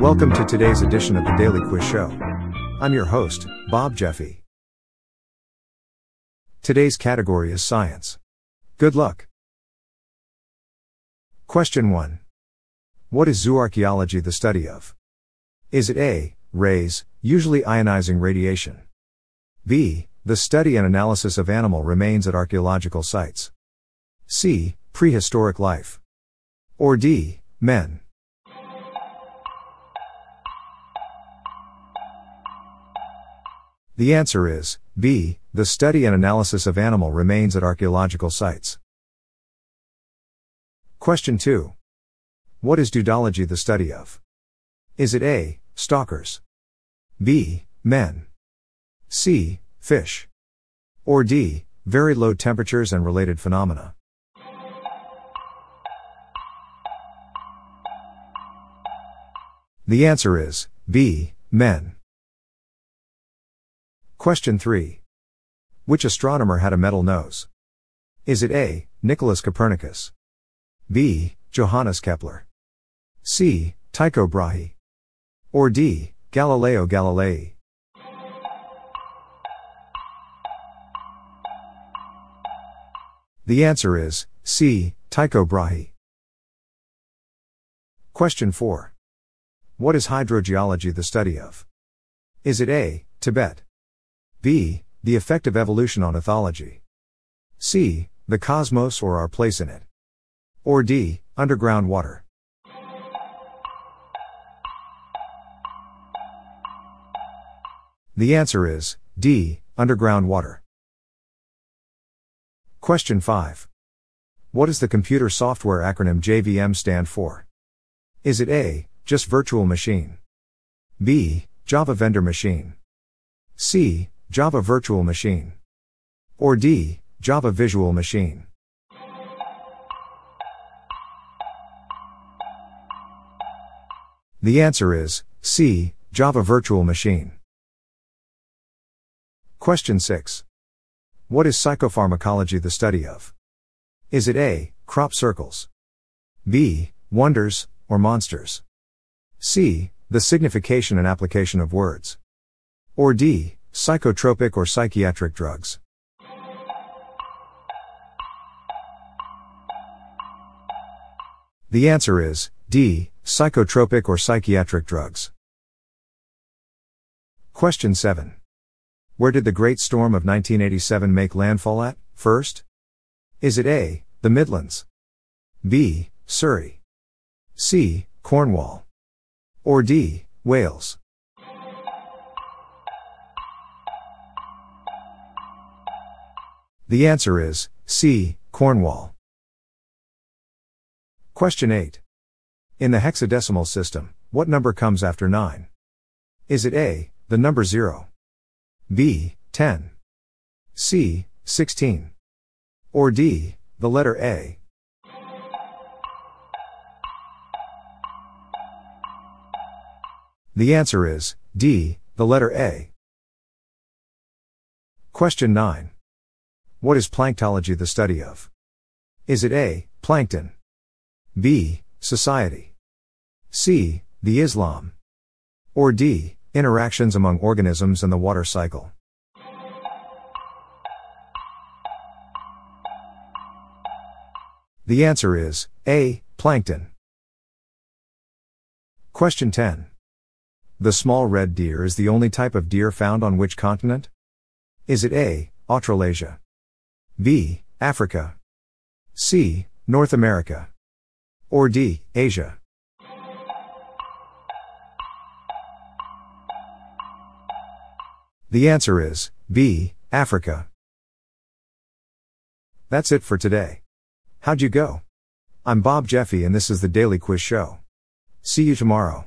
Welcome to today's edition of the Daily Quiz Show. I'm your host, Bob Jeffy. Today's category is science. Good luck. Question 1. What is zooarchaeology the study of? Is it A. Rays, usually ionizing radiation? B. The study and analysis of animal remains at archaeological sites? C. Prehistoric life? Or D. Men? The answer is B. The study and analysis of animal remains at archaeological sites. Question 2. What is dudology the study of? Is it A. Stalkers? B. Men? C. Fish? Or D. Very low temperatures and related phenomena? The answer is B. Men. Question 3. Which astronomer had a metal nose? Is it A. Nicholas Copernicus? B. Johannes Kepler? C. Tycho Brahe? Or D. Galileo Galilei? The answer is C. Tycho Brahe. Question 4. What is hydrogeology the study of? Is it A. Tibet? B. The effect of evolution on ethology? C. The cosmos or our place in it? Or D. Underground water? The answer is D. Underground water. Question 5. What does the computer software acronym JVM stand for? Is it A. Just virtual machine? B. Java vendor machine? C. Java virtual machine? Or D. Java visual machine? The answer is C. Java virtual machine. Question 6. What is psychopharmacology the study of? Is it A. Crop circles? B. Wonders, or monsters? C. The signification and application of words? Or D. Psychotropic or psychiatric drugs? The answer is D. Psychotropic or psychiatric drugs. Question 7. Where did the Great Storm of 1987 make landfall at, first? Is it A. The Midlands? B. Surrey? C. Cornwall? Or D. Wales? The answer is C. Cornwall. Question 8. In the hexadecimal system, what number comes after 9? Is it A. The number 0? B. 10. C. 16. Or D. The letter A. The answer is D. The letter A. Question 9. What is planktology the study of? Is it A. Plankton? B. Society? C. The Islam? Or D. Interactions among organisms and the water cycle. The answer is A. Plankton. Question 10. The small red deer is the only type of deer found on which continent? Is it A. Australasia? B. Africa? C. North America? Or D. Asia? The answer is B. Africa. That's it for today. How'd you go? I'm Bob Jeffy and this is the Daily Quiz Show. See you tomorrow.